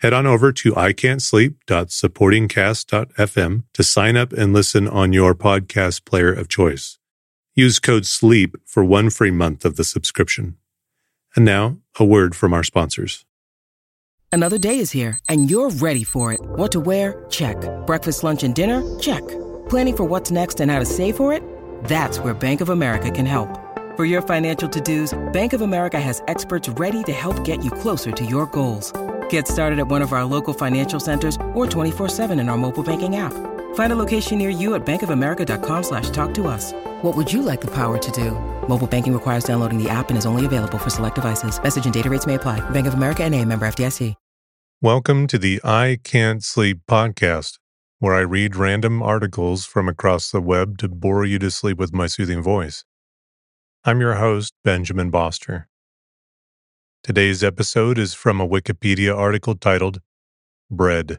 Head on over to ican'tsleep.supportingcast.fm to sign up and listen on your podcast player of choice. Use code SLEEP for one free month of the subscription. And now, a word from our sponsors. Another day is here, and you're ready for it. What to wear? Check. Breakfast, lunch, and dinner? Check. Planning for what's next and how to save for it? That's where Bank of America can help. For your financial to-dos, Bank of America has experts ready to help get you closer to your goals. Get started at one of our local financial centers or 24-7 in our mobile banking app. Find a location near you at bankofamerica.com slash talk to us. What would you like the power to do? Mobile banking requires downloading the app and is only available for select devices. Message and data rates may apply. Bank of America and a member FDIC. Welcome to the I Can't Sleep podcast, where I read random articles from across the web to bore you to sleep with my soothing voice. I'm your host, Benjamin Boster. Today's episode is from a Wikipedia article titled Bread.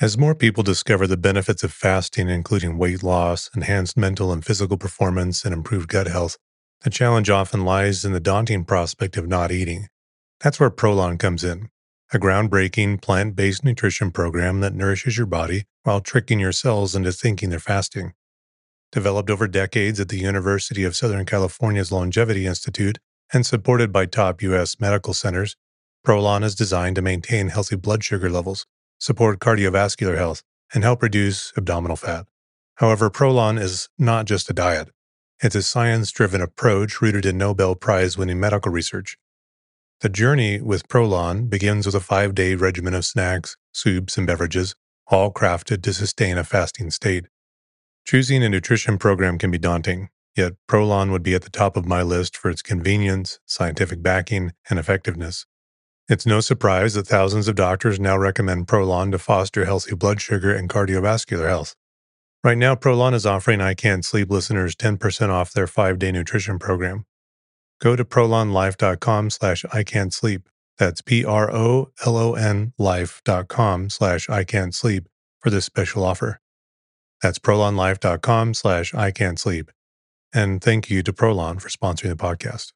As more people discover the benefits of fasting, including weight loss, enhanced mental and physical performance, and improved gut health, the challenge often lies in the daunting prospect of not eating. That's where Prolon comes in, a groundbreaking plant based nutrition program that nourishes your body while tricking your cells into thinking they're fasting. Developed over decades at the University of Southern California's Longevity Institute and supported by top U.S. medical centers, Prolon is designed to maintain healthy blood sugar levels support cardiovascular health, and help reduce abdominal fat. However, Prolon is not just a diet. It's a science driven approach rooted in Nobel Prize winning medical research. The journey with Prolon begins with a five day regimen of snacks, soups, and beverages, all crafted to sustain a fasting state. Choosing a nutrition program can be daunting, yet Prolon would be at the top of my list for its convenience, scientific backing, and effectiveness. It's no surprise that thousands of doctors now recommend Prolon to foster healthy blood sugar and cardiovascular health. Right now, Prolon is offering I Can't Sleep listeners 10% off their five-day nutrition program. Go to prolonlife.com slash I. That's P-R-O-L-O-N life.com slash I for this special offer. That's prolonlife.com slash I. And thank you to Prolon for sponsoring the podcast.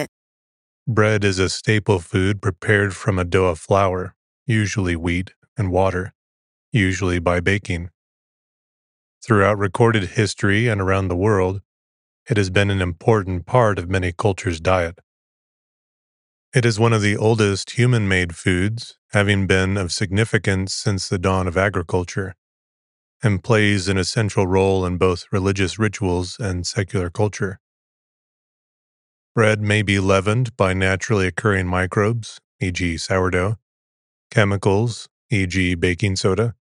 Bread is a staple food prepared from a dough of flour, usually wheat, and water, usually by baking. Throughout recorded history and around the world, it has been an important part of many cultures' diet. It is one of the oldest human made foods, having been of significance since the dawn of agriculture, and plays an essential role in both religious rituals and secular culture. Bread may be leavened by naturally occurring microbes, e.g., sourdough, chemicals, e.g., baking soda,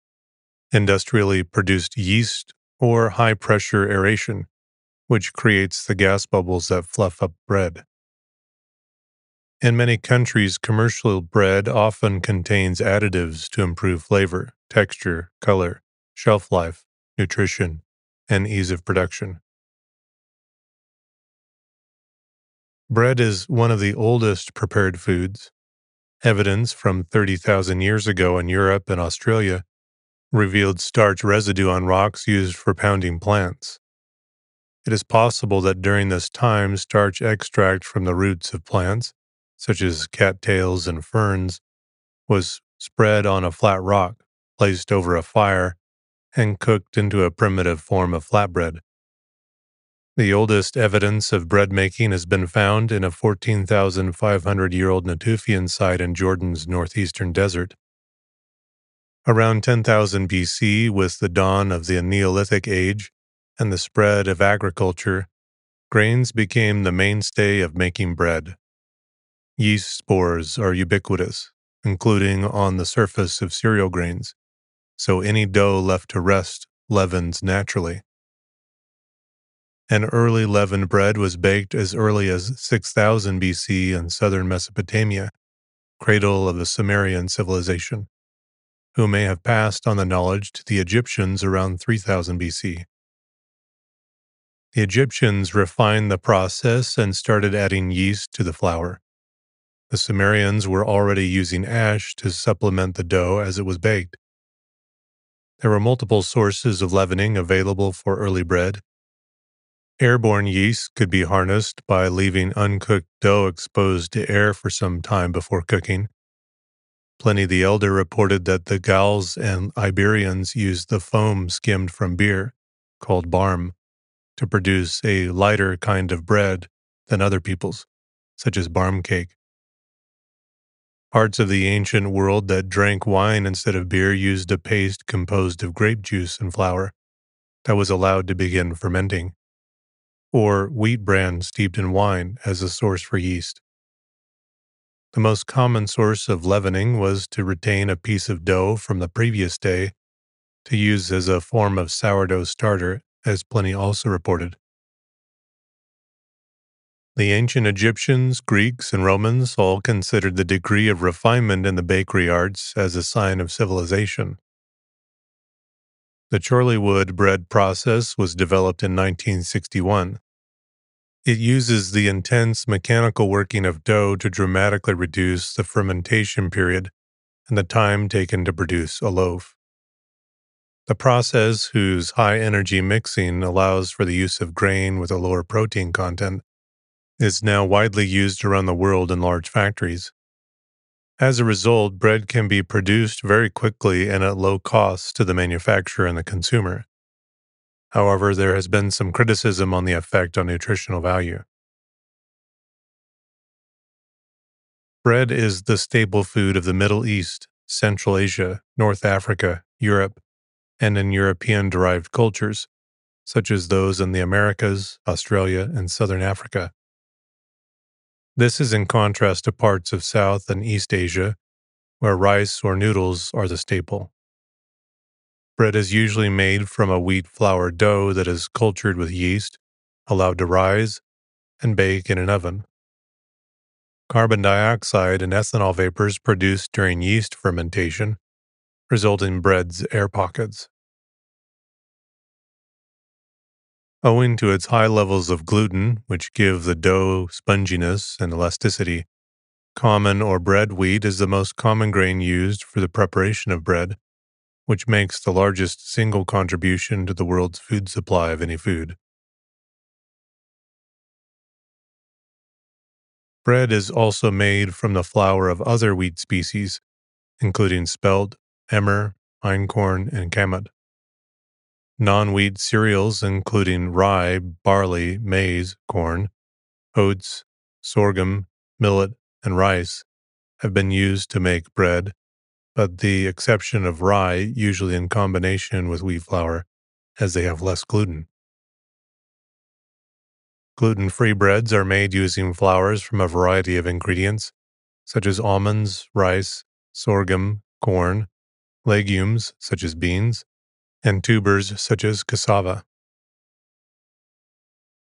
industrially produced yeast, or high pressure aeration, which creates the gas bubbles that fluff up bread. In many countries, commercial bread often contains additives to improve flavor, texture, color, shelf life, nutrition, and ease of production. Bread is one of the oldest prepared foods. Evidence from 30,000 years ago in Europe and Australia revealed starch residue on rocks used for pounding plants. It is possible that during this time, starch extract from the roots of plants, such as cattails and ferns, was spread on a flat rock, placed over a fire, and cooked into a primitive form of flatbread. The oldest evidence of bread making has been found in a 14,500 year old Natufian site in Jordan's northeastern desert. Around 10,000 BC, with the dawn of the Neolithic Age and the spread of agriculture, grains became the mainstay of making bread. Yeast spores are ubiquitous, including on the surface of cereal grains, so any dough left to rest leavens naturally. An early leavened bread was baked as early as 6000 BC in southern Mesopotamia, cradle of the Sumerian civilization, who may have passed on the knowledge to the Egyptians around 3000 BC. The Egyptians refined the process and started adding yeast to the flour. The Sumerians were already using ash to supplement the dough as it was baked. There were multiple sources of leavening available for early bread. Airborne yeast could be harnessed by leaving uncooked dough exposed to air for some time before cooking. Pliny the Elder reported that the Gauls and Iberians used the foam skimmed from beer, called barm, to produce a lighter kind of bread than other people's, such as barm cake. Parts of the ancient world that drank wine instead of beer used a paste composed of grape juice and flour that was allowed to begin fermenting, or wheat bran steeped in wine as a source for yeast. The most common source of leavening was to retain a piece of dough from the previous day to use as a form of sourdough starter, as Pliny also reported. The ancient Egyptians, Greeks, and Romans all considered the degree of refinement in the bakery arts as a sign of civilization. The Chorleywood bread process was developed in 1961. It uses the intense mechanical working of dough to dramatically reduce the fermentation period and the time taken to produce a loaf. The process, whose high energy mixing allows for the use of grain with a lower protein content, is now widely used around the world in large factories. As a result, bread can be produced very quickly and at low cost to the manufacturer and the consumer. However, there has been some criticism on the effect on nutritional value. Bread is the staple food of the Middle East, Central Asia, North Africa, Europe, and in European derived cultures, such as those in the Americas, Australia, and Southern Africa. This is in contrast to parts of South and East Asia, where rice or noodles are the staple. Bread is usually made from a wheat flour dough that is cultured with yeast, allowed to rise, and bake in an oven. Carbon dioxide and ethanol vapors produced during yeast fermentation result in bread's air pockets. Owing to its high levels of gluten, which give the dough sponginess and elasticity, common or bread wheat is the most common grain used for the preparation of bread, which makes the largest single contribution to the world's food supply of any food. Bread is also made from the flour of other wheat species, including spelt, emmer, einkorn, and kamut non wheat cereals, including rye, barley, maize, corn, oats, sorghum, millet, and rice, have been used to make bread, but the exception of rye, usually in combination with wheat flour, as they have less gluten. Gluten free breads are made using flours from a variety of ingredients, such as almonds, rice, sorghum, corn, legumes, such as beans, and tubers such as cassava.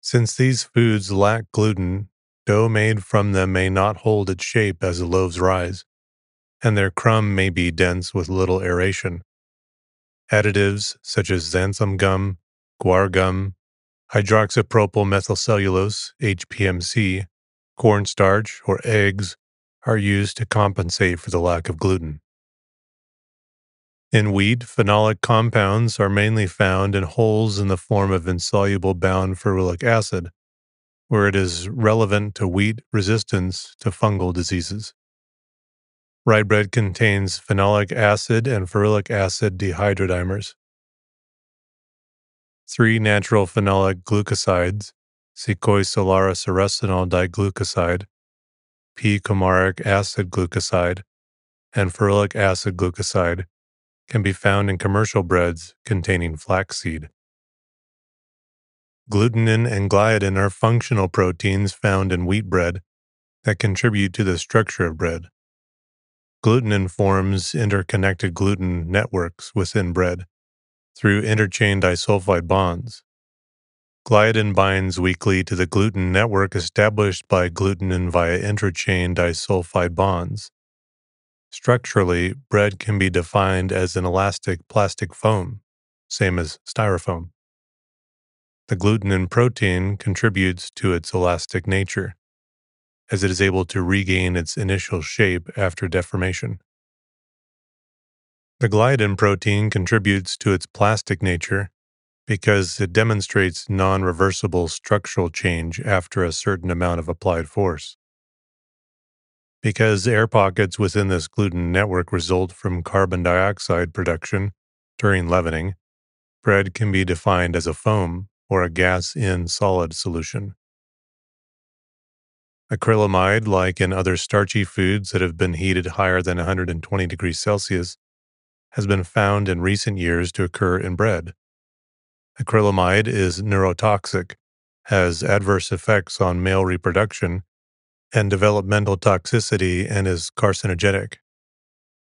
Since these foods lack gluten, dough made from them may not hold its shape as the loaves rise, and their crumb may be dense with little aeration. Additives such as xanthan gum, guar gum, hydroxypropyl methylcellulose, HPMC, cornstarch, or eggs are used to compensate for the lack of gluten. In wheat, phenolic compounds are mainly found in holes in the form of insoluble bound ferulic acid, where it is relevant to wheat resistance to fungal diseases. Rye bread contains phenolic acid and ferulic acid dihydrodimers. Three natural phenolic glucosides, secoisolariciresinol diglucoside, P-coumaric acid glucoside, and ferulic acid glucoside, can be found in commercial breads containing flaxseed. Glutenin and gliadin are functional proteins found in wheat bread that contribute to the structure of bread. Glutenin forms interconnected gluten networks within bread through interchain disulfide bonds. Gliadin binds weakly to the gluten network established by glutenin via interchain disulfide bonds. Structurally, bread can be defined as an elastic plastic foam, same as styrofoam. The gluten glutenin protein contributes to its elastic nature, as it is able to regain its initial shape after deformation. The gliadin protein contributes to its plastic nature because it demonstrates non reversible structural change after a certain amount of applied force. Because air pockets within this gluten network result from carbon dioxide production during leavening, bread can be defined as a foam or a gas in solid solution. Acrylamide, like in other starchy foods that have been heated higher than 120 degrees Celsius, has been found in recent years to occur in bread. Acrylamide is neurotoxic, has adverse effects on male reproduction and developmental toxicity, and is carcinogenic.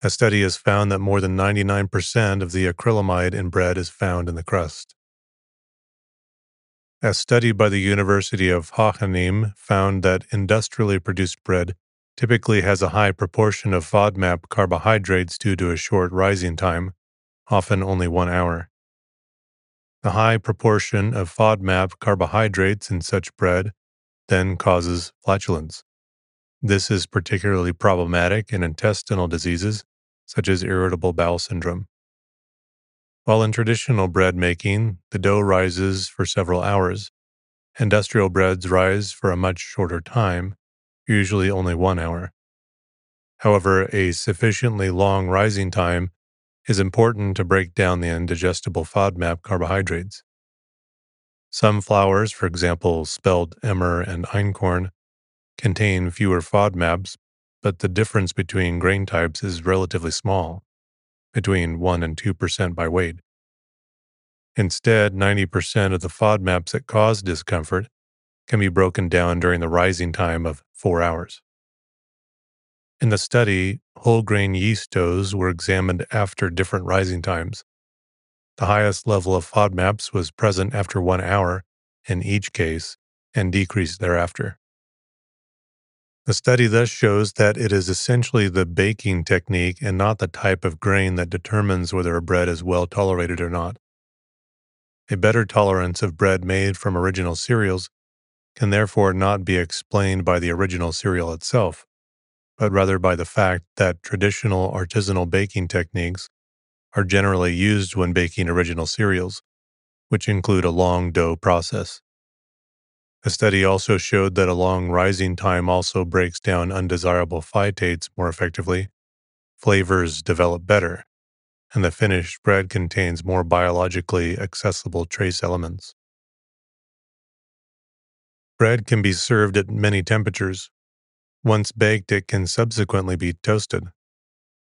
A study has found that more than 99% of the acrylamide in bread is found in the crust. A study by the University of Hohenheim found that industrially produced bread typically has a high proportion of FODMAP carbohydrates due to a short rising time, often only one hour. The high proportion of FODMAP carbohydrates in such bread then causes flatulence. This is particularly problematic in intestinal diseases such as irritable bowel syndrome. While in traditional bread making, the dough rises for several hours, industrial breads rise for a much shorter time, usually only one hour. However, a sufficiently long rising time is important to break down the indigestible FODMAP carbohydrates. Some flours, for example, spelt emmer and einkorn, contain fewer FODMAPs, but the difference between grain types is relatively small between 1 and 2% by weight. Instead, 90% of the FODMAPs that cause discomfort can be broken down during the rising time of 4 hours. In the study, whole grain yeast doughs were examined after different rising times. The highest level of FODMAPs was present after one hour in each case and decreased thereafter. The study thus shows that it is essentially the baking technique and not the type of grain that determines whether a bread is well tolerated or not. A better tolerance of bread made from original cereals can therefore not be explained by the original cereal itself, but rather by the fact that traditional artisanal baking techniques are generally used when baking original cereals, which include a long dough process. A study also showed that a long rising time also breaks down undesirable phytates more effectively. Flavors develop better, and the finished bread contains more biologically accessible trace elements. Bread can be served at many temperatures. Once baked, it can subsequently be toasted.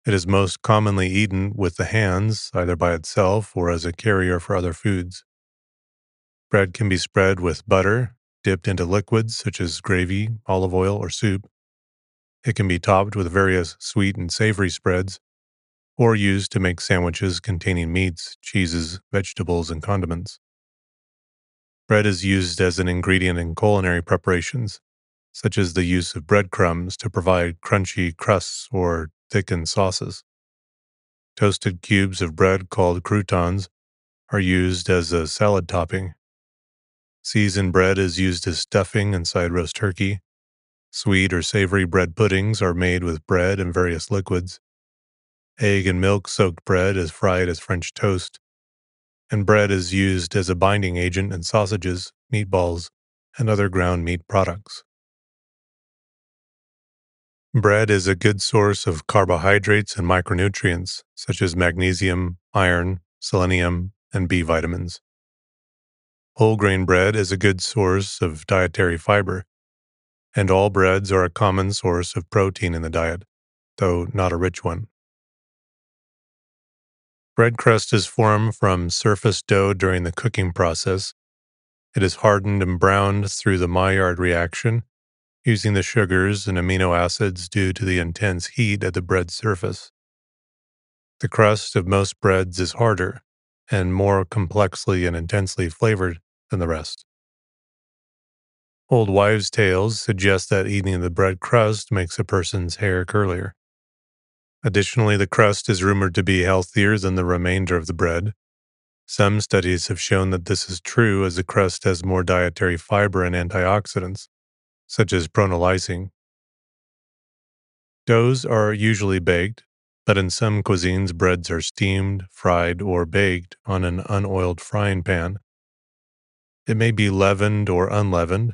It is most commonly eaten with the hands, either by itself or as a carrier for other foods. Bread can be spread with butter, dipped into liquids such as gravy, olive oil, or soup. It can be topped with various sweet and savory spreads, or used to make sandwiches containing meats, cheeses, vegetables, and condiments. Bread is used as an ingredient in culinary preparations, such as the use of breadcrumbs to provide crunchy crusts or thicken sauces. Toasted cubes of bread called croutons are used as a salad topping Seasoned bread is used as stuffing inside roast turkey. Sweet or savory bread puddings are made with bread and various liquids. Egg and milk soaked bread is fried as French toast. And bread is used as a binding agent in sausages, meatballs, and other ground meat products. Bread is a good source of carbohydrates and micronutrients such as magnesium, iron, selenium, and B vitamins. Whole grain bread is a good source of dietary fiber, and all breads are a common source of protein in the diet, though not a rich one. Bread crust is formed from surface dough during the cooking process. It is hardened and browned through the Maillard reaction, using the sugars and amino acids due to the intense heat at the bread surface. The crust of most breads is harder and more complexly and intensely flavored than the rest. Old wives' tales suggest that eating the bread crust makes a person's hair curlier. Additionally, the crust is rumored to be healthier than the remainder of the bread. Some studies have shown that this is true as the crust has more dietary fiber and antioxidants, such as pronyl-lysine. Doughs are usually baked, but in some cuisines, breads are steamed, fried, or baked on an unoiled frying pan. It may be leavened or unleavened.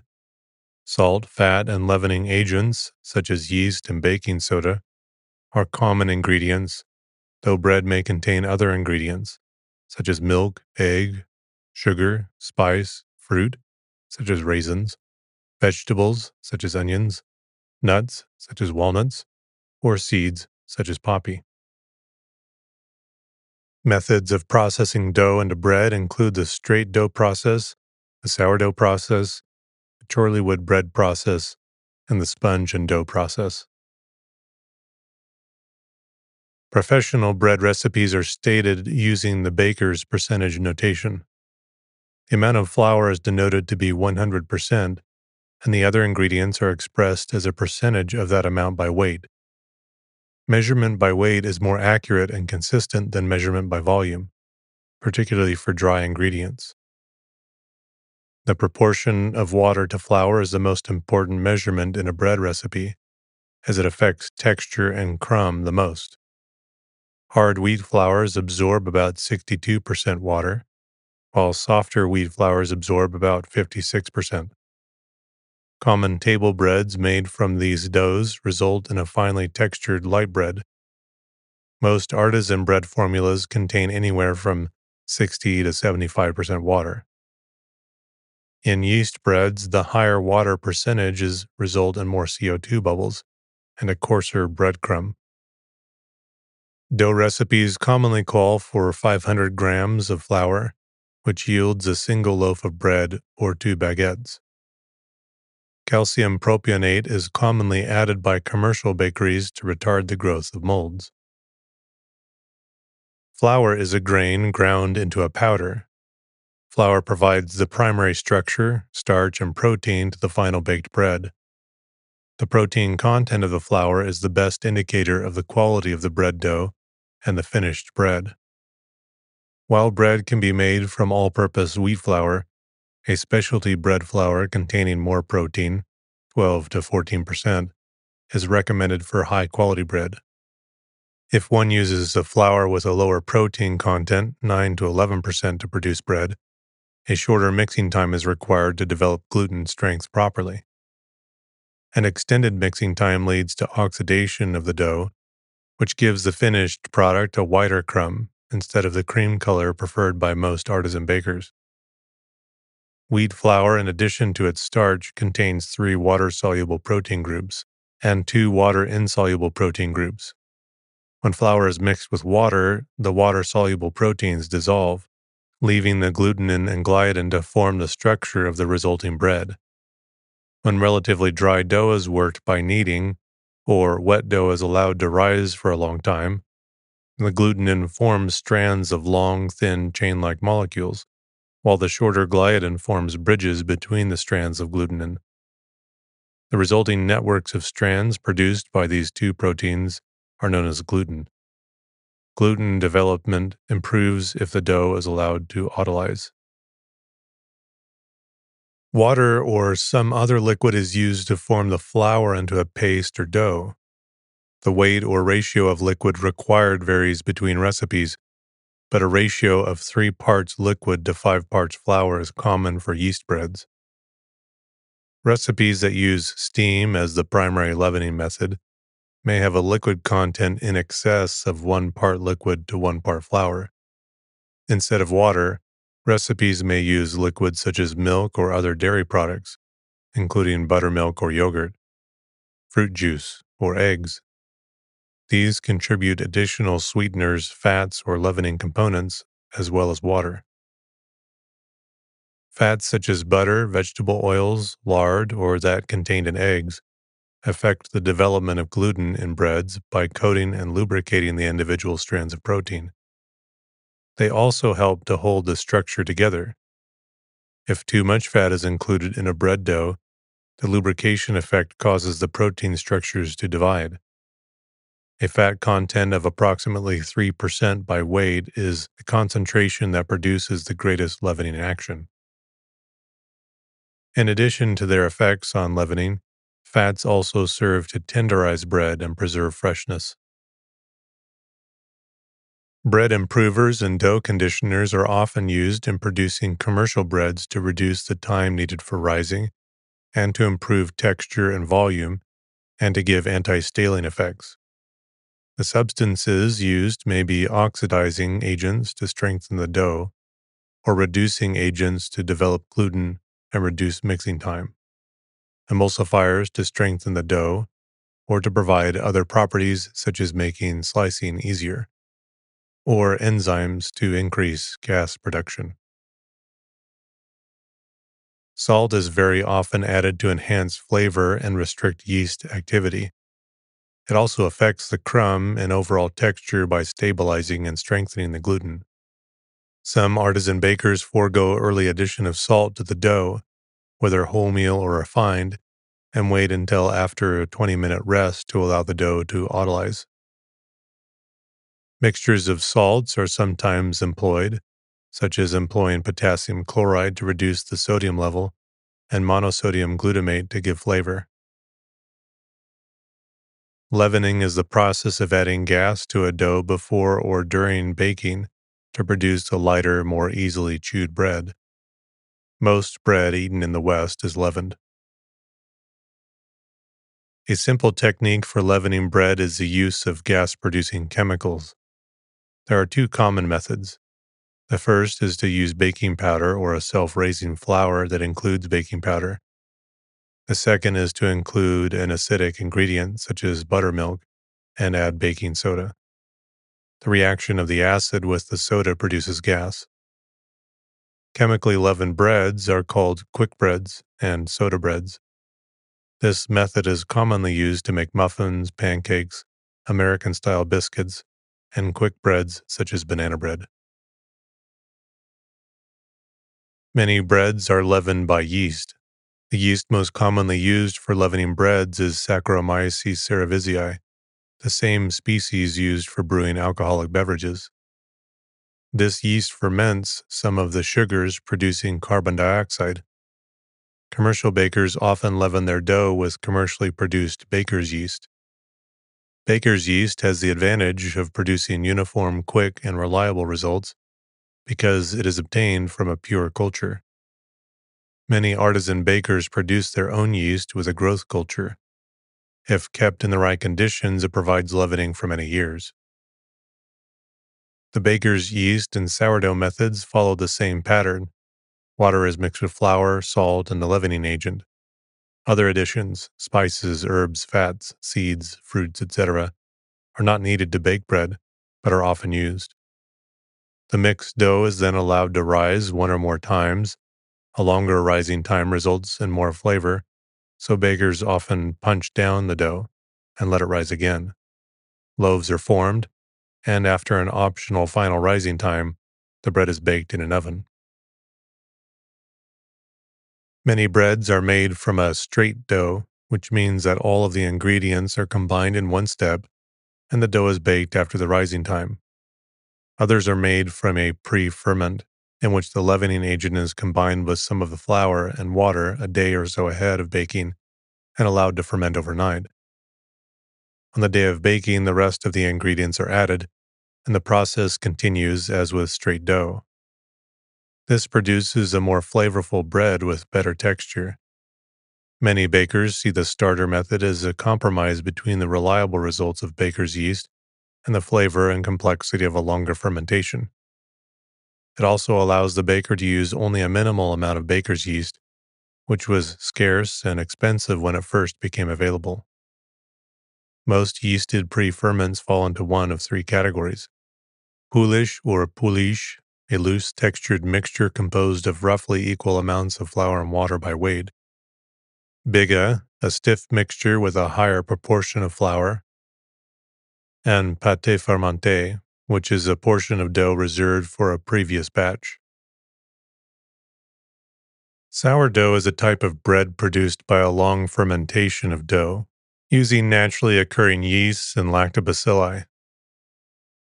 Salt, fat, and leavening agents, such as yeast and baking soda, are common ingredients, though bread may contain other ingredients, such as milk, egg, sugar, spice, fruit, such as raisins, vegetables, such as onions, nuts, such as walnuts, or seeds, such as poppy. Methods of processing dough into bread include the straight dough process, the sourdough process, the Chorleywood bread process, and the sponge and dough process. Professional bread recipes are stated using the baker's percentage notation. The amount of flour is denoted to be 100%, and the other ingredients are expressed as a percentage of that amount by weight. Measurement by weight is more accurate and consistent than measurement by volume, particularly for dry ingredients. The proportion of water to flour is the most important measurement in a bread recipe, as it affects texture and crumb the most. Hard wheat flours absorb about 62% water, while softer wheat flours absorb about 56%. Common table breads made from these doughs result in a finely textured light bread. Most artisan bread formulas contain anywhere from 60 to 75% water. In yeast breads, the higher water percentages result in more CO2 bubbles and a coarser breadcrumb. Dough recipes commonly call for 500 grams of flour, which yields a single loaf of bread or two baguettes. Calcium propionate is commonly added by commercial bakeries to retard the growth of molds. Flour is a grain ground into a powder. Flour provides the primary structure, starch, and protein to the final baked bread. The protein content of the flour is the best indicator of the quality of the bread dough and the finished bread. While bread can be made from all purpose wheat flour, a specialty bread flour containing more protein, 12 to 14%, is recommended for high quality bread. If one uses a flour with a lower protein content, 9 to 11%, to produce bread, a shorter mixing time is required to develop gluten strength properly. An extended mixing time leads to oxidation of the dough which gives the finished product a whiter crumb instead of the cream color preferred by most artisan bakers. Wheat flour, in addition to its starch, contains three water soluble protein groups and two water insoluble protein groups. When flour is mixed with water, the water soluble proteins dissolve, leaving the glutenin and gliadin to form the structure of the resulting bread. When relatively dry dough is worked by kneading, or wet dough is allowed to rise for a long time, the glutenin forms strands of long, thin, chain like molecules, while the shorter gliadin forms bridges between the strands of glutenin. The resulting networks of strands produced by these two proteins are known as gluten. Gluten development improves if the dough is allowed to autolyze. Water or some other liquid is used to form the flour into a paste or dough. The weight or ratio of liquid required varies between recipes, but a ratio of 3 parts liquid to 5 parts flour is common for yeast breads. Recipes that use steam as the primary leavening method may have a liquid content in excess of 1 part liquid to 1 part flour. Instead of water, Recipes may use liquids such as milk or other dairy products, including buttermilk or yogurt, fruit juice, or eggs. These contribute additional sweeteners, fats, or leavening components, as well as water. Fats such as butter, vegetable oils, lard, or that contained in eggs affect the development of gluten in breads by coating and lubricating the individual strands of protein. They also help to hold the structure together. If too much fat is included in a bread dough, the lubrication effect causes the protein structures to divide. A fat content of approximately 3% by weight is the concentration that produces the greatest leavening action. In addition to their effects on leavening, fats also serve to tenderize bread and preserve freshness. Bread improvers and dough conditioners are often used in producing commercial breads to reduce the time needed for rising and to improve texture and volume and to give anti staling effects. The substances used may be oxidizing agents to strengthen the dough or reducing agents to develop gluten and reduce mixing time, emulsifiers to strengthen the dough or to provide other properties such as making slicing easier or enzymes to increase gas production. Salt is very often added to enhance flavor and restrict yeast activity. It also affects the crumb and overall texture by stabilizing and strengthening the gluten. Some artisan bakers forego early addition of salt to the dough, whether wholemeal or refined, and wait until after a 20 minute rest to allow the dough to autolyze. Mixtures of salts are sometimes employed, such as employing potassium chloride to reduce the sodium level and monosodium glutamate to give flavor. Leavening is the process of adding gas to a dough before or during baking to produce a lighter, more easily chewed bread. Most bread eaten in the West is leavened. A simple technique for leavening bread is the use of gas producing chemicals. There are two common methods. The first is to use baking powder or a self raising flour that includes baking powder. The second is to include an acidic ingredient such as buttermilk and add baking soda. The reaction of the acid with the soda produces gas. Chemically leavened breads are called quick breads and soda breads. This method is commonly used to make muffins, pancakes, American style biscuits, and quick breads such as banana bread. Many breads are leavened by yeast. The yeast most commonly used for leavening breads is Saccharomyces cerevisiae, the same species used for brewing alcoholic beverages. This yeast ferments some of the sugars, producing carbon dioxide. Commercial bakers often leaven their dough with commercially produced baker's yeast. Baker's yeast has the advantage of producing uniform, quick, and reliable results because it is obtained from a pure culture. Many artisan bakers produce their own yeast with a growth culture. If kept in the right conditions, it provides leavening for many years. The baker's yeast and sourdough methods follow the same pattern. Water is mixed with flour, salt, and the leavening agent. Other additions, spices, herbs, fats, seeds, fruits, etc., are not needed to bake bread, but are often used. The mixed dough is then allowed to rise one or more times. A longer rising time results in more flavor, so bakers often punch down the dough and let it rise again. Loaves are formed, and after an optional final rising time, the bread is baked in an oven. Many breads are made from a straight dough, which means that all of the ingredients are combined in one step and the dough is baked after the rising time. Others are made from a pre ferment, in which the leavening agent is combined with some of the flour and water a day or so ahead of baking and allowed to ferment overnight. On the day of baking, the rest of the ingredients are added, and the process continues as with straight dough. This produces a more flavorful bread with better texture. Many bakers see the starter method as a compromise between the reliable results of baker's yeast and the flavor and complexity of a longer fermentation. It also allows the baker to use only a minimal amount of baker's yeast, which was scarce and expensive when it first became available. most yeasted pre ferments fall into one of three categories poolish or poolish, a loose textured mixture composed of roughly equal amounts of flour and water by weight. Biga, a stiff mixture with a higher proportion of flour. And pâte fermenté, which is a portion of dough reserved for a previous batch. Sourdough is a type of bread produced by a long fermentation of dough, using naturally occurring yeasts and lactobacilli.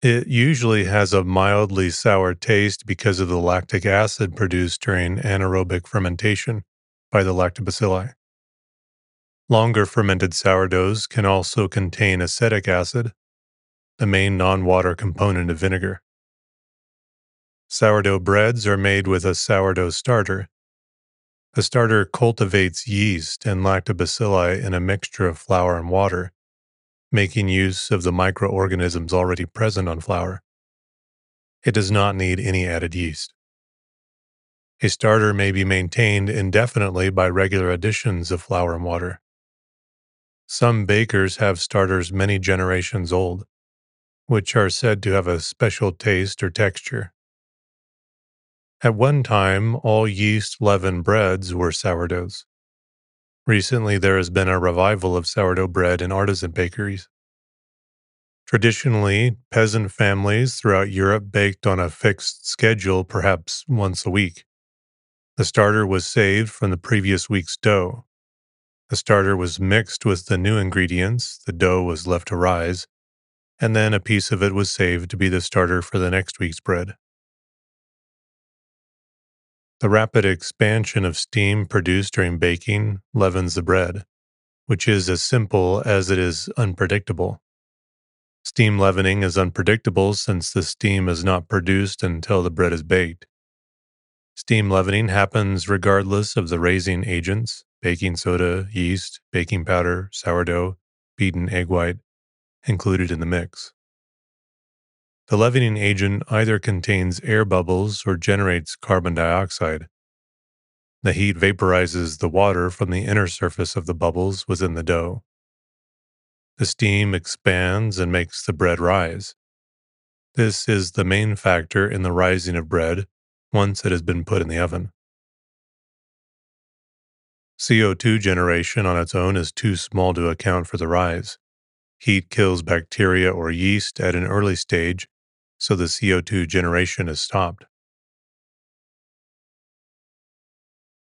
It usually has a mildly sour taste because of the lactic acid produced during anaerobic fermentation by the lactobacilli. Longer fermented sourdoughs can also contain acetic acid, the main non water component of vinegar. Sourdough breads are made with a sourdough starter. The starter cultivates yeast and lactobacilli in a mixture of flour and water making use of the microorganisms already present on flour. It does not need any added yeast. A starter may be maintained indefinitely by regular additions of flour and water. Some bakers have starters many generations old, which are said to have a special taste or texture. At one time, all yeast leavened breads were sourdoughs. Recently, there has been a revival of sourdough bread in artisan bakeries. Traditionally, peasant families throughout Europe baked on a fixed schedule, perhaps once a week. The starter was saved from the previous week's dough. The starter was mixed with the new ingredients, the dough was left to rise, and then a piece of it was saved to be the starter for the next week's bread. The rapid expansion of steam produced during baking leavens the bread, which is as simple as it is unpredictable. Steam leavening is unpredictable since the steam is not produced until the bread is baked. Steam leavening happens regardless of the raising agents baking soda, yeast, baking powder, sourdough, beaten egg white included in the mix. The leavening agent either contains air bubbles or generates carbon dioxide. The heat vaporizes the water from the inner surface of the bubbles within the dough. The steam expands and makes the bread rise. This is the main factor in the rising of bread once it has been put in the oven. CO2 generation on its own is too small to account for the rise. Heat kills bacteria or yeast at an early stage, so the CO2 generation is stopped.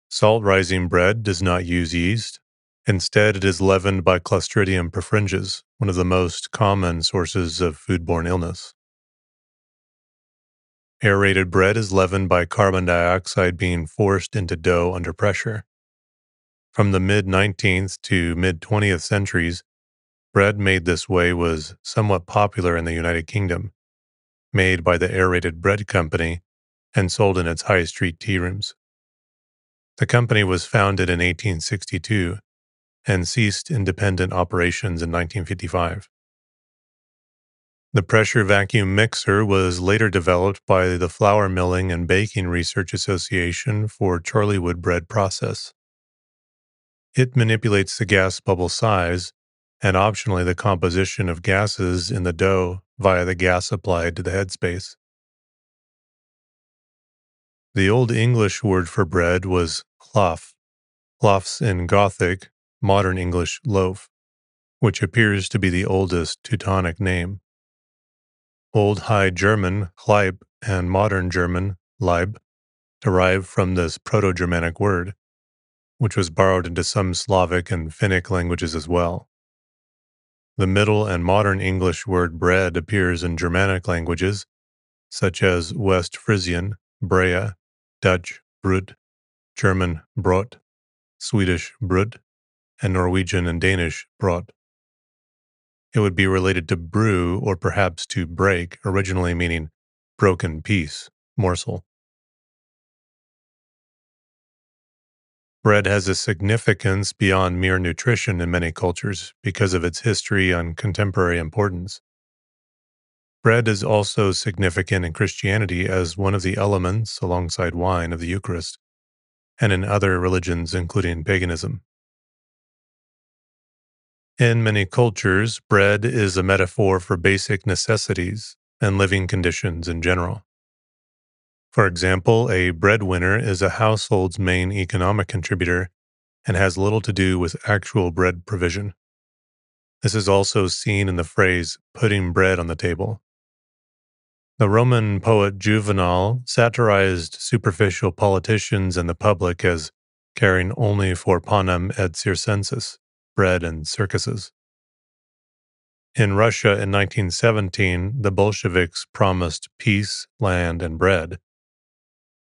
Salt rising bread does not use yeast. Instead, it is leavened by Clostridium perfringens, one of the most common sources of foodborne illness. Aerated bread is leavened by carbon dioxide being forced into dough under pressure. From the mid 19th to mid 20th centuries, Bread made this way was somewhat popular in the United Kingdom, made by the Aerated Bread Company and sold in its high street tea rooms. The company was founded in 1862 and ceased independent operations in 1955. The pressure vacuum mixer was later developed by the Flour Milling and Baking Research Association for Chorleywood bread process. It manipulates the gas bubble size and optionally the composition of gases in the dough via the gas applied to the headspace. The Old English word for bread was cloth, cloths in Gothic, modern English loaf, which appears to be the oldest Teutonic name. Old High German Kleib and modern German Laib derive from this Proto Germanic word, which was borrowed into some Slavic and Finnic languages as well. The Middle and Modern English word bread appears in Germanic languages, such as West Frisian, Brea, Dutch, Brud, German, Brot, Swedish, Brud, and Norwegian and Danish, Brot. It would be related to brew or perhaps to break, originally meaning broken piece, morsel. Bread has a significance beyond mere nutrition in many cultures because of its history and contemporary importance. Bread is also significant in Christianity as one of the elements, alongside wine, of the Eucharist, and in other religions, including paganism. In many cultures, bread is a metaphor for basic necessities and living conditions in general. For example, a breadwinner is a household's main economic contributor and has little to do with actual bread provision. This is also seen in the phrase putting bread on the table. The Roman poet Juvenal satirized superficial politicians and the public as caring only for panem et circenses, bread and circuses. In Russia in 1917, the Bolsheviks promised peace, land, and bread.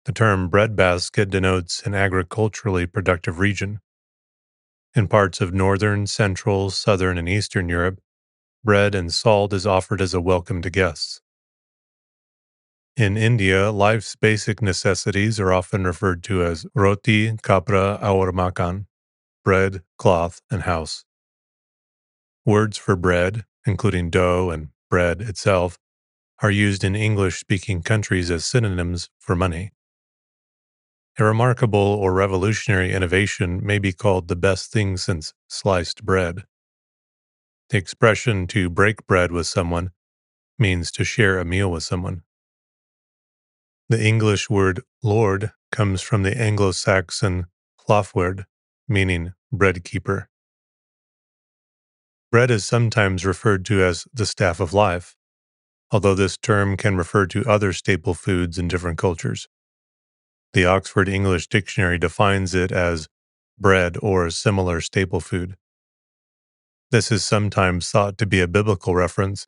The term breadbasket denotes an agriculturally productive region. In parts of northern, central, southern, and eastern Europe, bread and salt is offered as a welcome to guests. In India, life's basic necessities are often referred to as roti, kapra, aur makan, bread, cloth, and house. Words for bread, including dough and bread itself, are used in English speaking countries as synonyms for money. A remarkable or revolutionary innovation may be called the best thing since sliced bread. The expression to break bread with someone means to share a meal with someone. The English word lord comes from the Anglo Saxon hlafweard, meaning bread keeper. Bread is sometimes referred to as the staff of life, although this term can refer to other staple foods in different cultures. The Oxford English Dictionary defines it as bread or similar staple food. This is sometimes thought to be a biblical reference,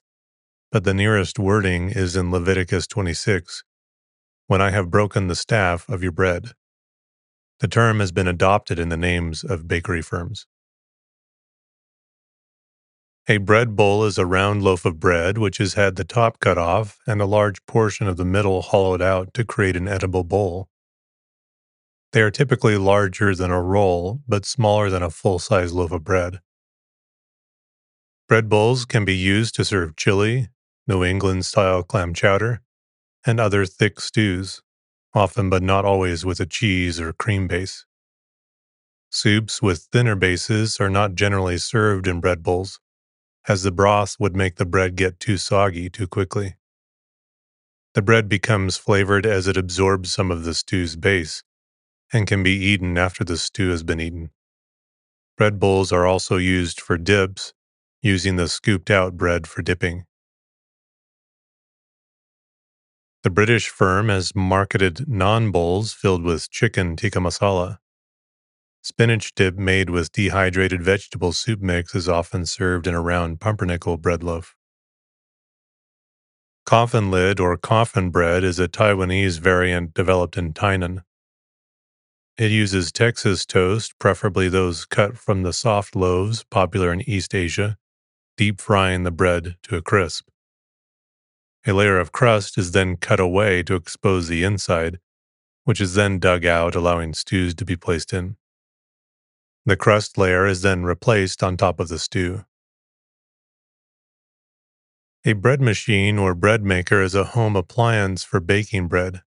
but the nearest wording is in Leviticus 26 When I have broken the staff of your bread. The term has been adopted in the names of bakery firms. A bread bowl is a round loaf of bread which has had the top cut off and a large portion of the middle hollowed out to create an edible bowl. They are typically larger than a roll, but smaller than a full size loaf of bread. Bread bowls can be used to serve chili, New England style clam chowder, and other thick stews, often but not always with a cheese or cream base. Soups with thinner bases are not generally served in bread bowls, as the broth would make the bread get too soggy too quickly. The bread becomes flavored as it absorbs some of the stew's base, and can be eaten after the stew has been eaten. Bread bowls are also used for dibs, using the scooped out bread for dipping. The British firm has marketed naan bowls filled with chicken tikka masala. Spinach dip made with dehydrated vegetable soup mix is often served in a round pumpernickel bread loaf. Coffin lid or coffin bread is a Taiwanese variant developed in Tainan. It uses Texas toast, preferably those cut from the soft loaves popular in East Asia, deep frying the bread to a crisp. A layer of crust is then cut away to expose the inside, which is then dug out, allowing stews to be placed in. The crust layer is then replaced on top of the stew. A bread machine or bread maker is a home appliance for baking bread.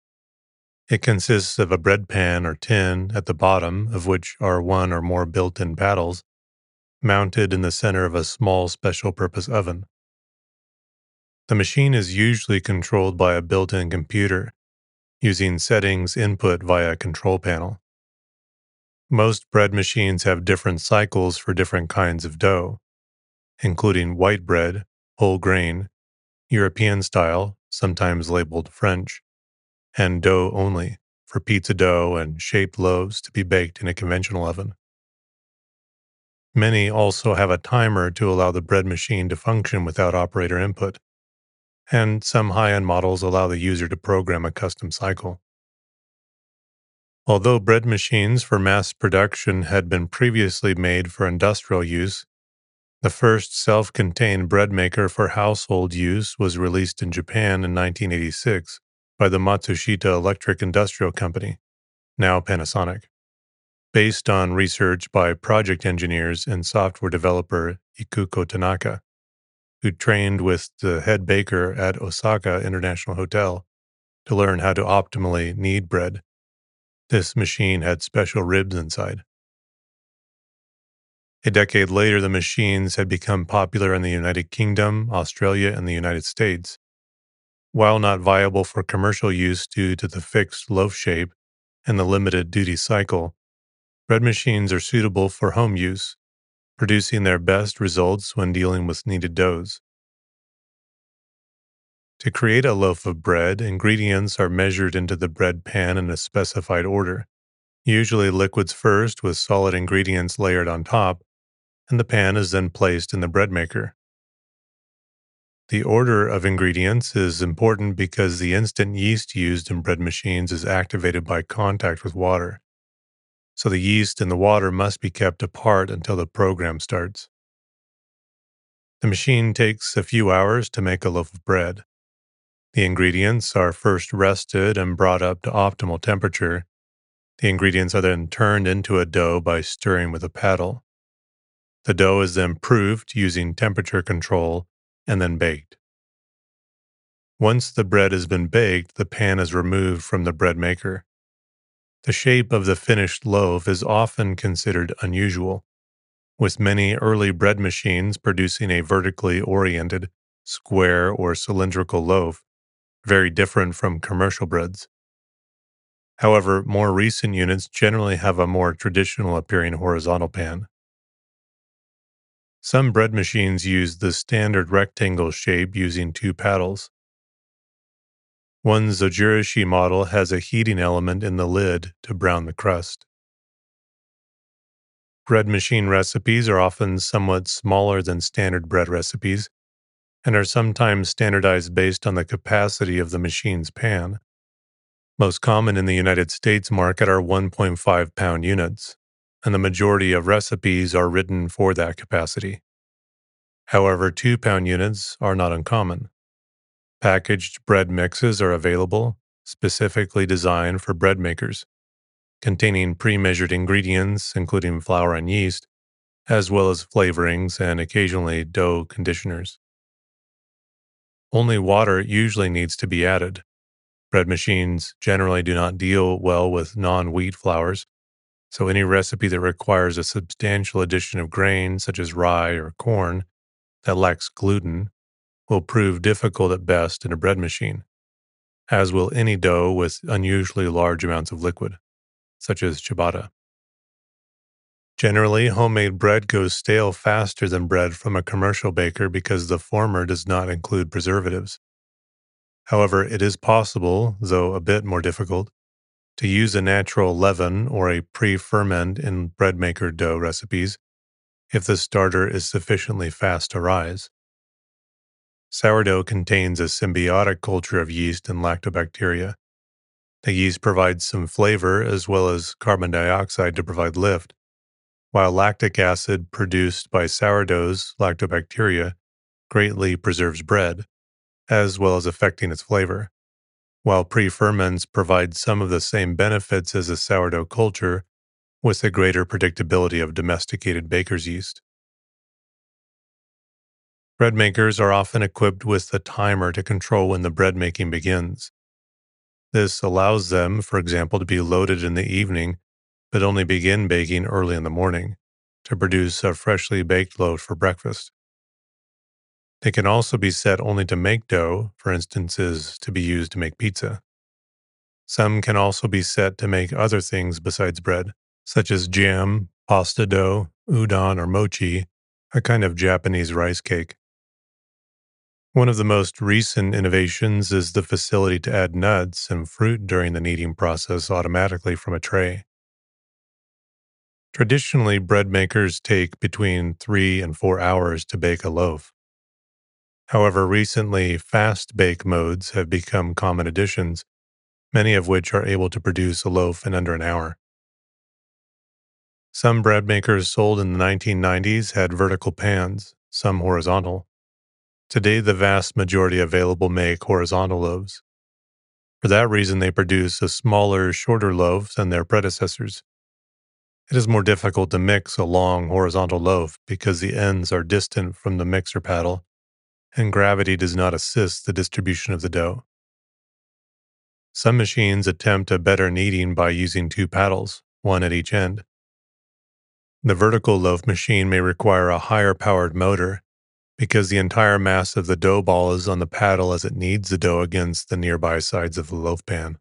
It consists of a bread pan or tin at the bottom, of which are one or more built in paddles, mounted in the center of a small special purpose oven. The machine is usually controlled by a built in computer, using settings input via a control panel. Most bread machines have different cycles for different kinds of dough, including white bread, whole grain, European style, sometimes labeled French, and dough only for pizza dough and shaped loaves to be baked in a conventional oven. Many also have a timer to allow the bread machine to function without operator input, and some high end models allow the user to program a custom cycle. Although bread machines for mass production had been previously made for industrial use, the first self contained bread maker for household use was released in Japan in 1986 by the Matsushita Electric Industrial Company, now Panasonic, based on research by project engineers and software developer Ikuko Tanaka, who trained with the head baker at Osaka International Hotel to learn how to optimally knead bread. This machine had special ribs inside. A decade later, the machines had become popular in the United Kingdom, Australia, and the United States. While not viable for commercial use due to the fixed loaf shape and the limited duty cycle, bread machines are suitable for home use, producing their best results when dealing with kneaded doughs. To create a loaf of bread, ingredients are measured into the bread pan in a specified order, usually liquids first with solid ingredients layered on top, and the pan is then placed in the bread maker. The order of ingredients is important because the instant yeast used in bread machines is activated by contact with water. So the yeast and the water must be kept apart until the program starts. The machine takes a few hours to make a loaf of bread. The ingredients are first rested and brought up to optimal temperature. The ingredients are then turned into a dough by stirring with a paddle. The dough is then proofed using temperature control and then baked. Once the bread has been baked, the pan is removed from the bread maker. The shape of the finished loaf is often considered unusual, with many early bread machines producing a vertically oriented, square, or cylindrical loaf, very different from commercial breads. However, more recent units generally have a more traditional appearing horizontal pan. Some bread machines use the standard rectangle shape using two paddles. One Zojirushi model has a heating element in the lid to brown the crust. Bread machine recipes are often somewhat smaller than standard bread recipes and are sometimes standardized based on the capacity of the machine's pan. Most common in the United States market are 1.5 pound units and the majority of recipes are written for that capacity. However, two pound units are not uncommon. Packaged bread mixes are available, specifically designed for bread makers, containing pre measured ingredients, including flour and yeast, as well as flavorings and occasionally dough conditioners. Only water usually needs to be added. Bread machines generally do not deal well with non wheat flours, so any recipe that requires a substantial addition of grain, such as rye or corn, that lacks gluten, will prove difficult at best in a bread machine, as will any dough with unusually large amounts of liquid, such as ciabatta. Generally, homemade bread goes stale faster than bread from a commercial baker because the former does not include preservatives. However, it is possible, though a bit more difficult, to use a natural leaven or a pre ferment in bread maker dough recipes if the starter is sufficiently fast to rise. Sourdough contains a symbiotic culture of yeast and lactobacteria. The yeast provides some flavor as well as carbon dioxide to provide lift, while lactic acid produced by sourdough's lactobacteria greatly preserves bread, as well as affecting its flavor. While pre-ferments provide some of the same benefits as a sourdough culture, with a greater predictability of domesticated baker's yeast. Bread makers are often equipped with a timer to control when the bread making begins. This allows them, for example, to be loaded in the evening, but only begin baking early in the morning to produce a freshly baked loaf for breakfast. They can also be set only to make dough, for instances, to be used to make pizza. Some can also be set to make other things besides bread, such as jam, pasta dough, udon, or mochi, a kind of Japanese rice cake. One of the most recent innovations is the facility to add nuts and fruit during the kneading process automatically from a tray. Traditionally, bread makers take between three and four hours to bake a loaf. However, recently, fast bake modes have become common additions, many of which are able to produce a loaf in under an hour. Some bread makers sold in the 1990s had vertical pans, some horizontal. Today, the vast majority available make horizontal loaves. For that reason, they produce a smaller, shorter loaf than their predecessors. It is more difficult to mix a long horizontal loaf because the ends are distant from the mixer paddle and gravity does not assist the distribution of the dough. Some machines attempt a better kneading by using two paddles, one at each end. The vertical loaf machine may require a higher powered motor because the entire mass of the dough ball is on the paddle as it kneads the dough against the nearby sides of the loaf pan.